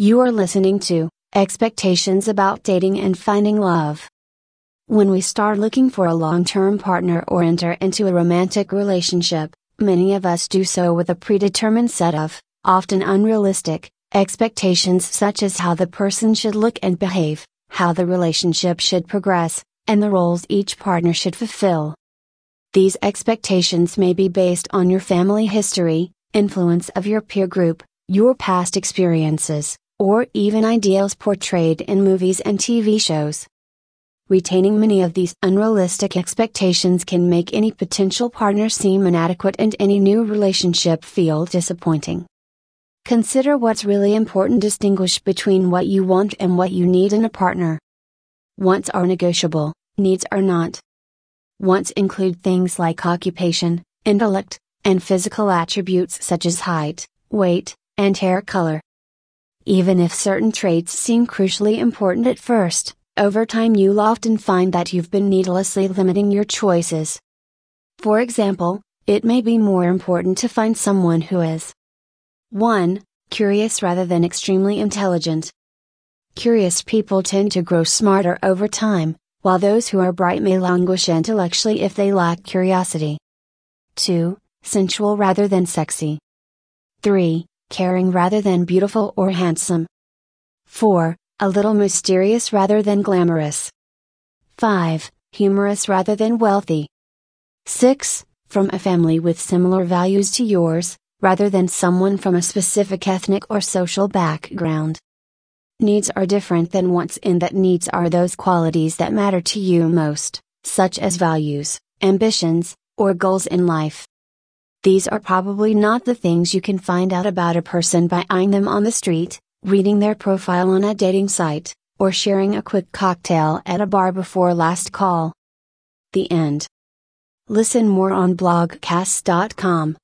You are listening to Expectations About Dating and Finding Love. When we start looking for a long term partner or enter into a romantic relationship, many of us do so with a predetermined set of, often unrealistic, expectations such as how the person should look and behave, how the relationship should progress, and the roles each partner should fulfill. These expectations may be based on your family history, influence of your peer group, your past experiences, or even ideals portrayed in movies and TV shows. Retaining many of these unrealistic expectations can make any potential partner seem inadequate and any new relationship feel disappointing. Consider what's really important distinguish between what you want and what you need in a partner. Wants are negotiable, needs are not. Wants include things like occupation, intellect, and physical attributes such as height, weight, and hair color. Even if certain traits seem crucially important at first, over time you'll often find that you've been needlessly limiting your choices. For example, it may be more important to find someone who is 1. Curious rather than extremely intelligent. Curious people tend to grow smarter over time, while those who are bright may languish intellectually if they lack curiosity. 2. Sensual rather than sexy. 3 caring rather than beautiful or handsome. 4. A little mysterious rather than glamorous. 5. Humorous rather than wealthy. 6. From a family with similar values to yours, rather than someone from a specific ethnic or social background. Needs are different than wants in that needs are those qualities that matter to you most, such as values, ambitions, or goals in life. These are probably not the things you can find out about a person by eyeing them on the street, reading their profile on a dating site, or sharing a quick cocktail at a bar before last call. The end. Listen more on blogcast.com.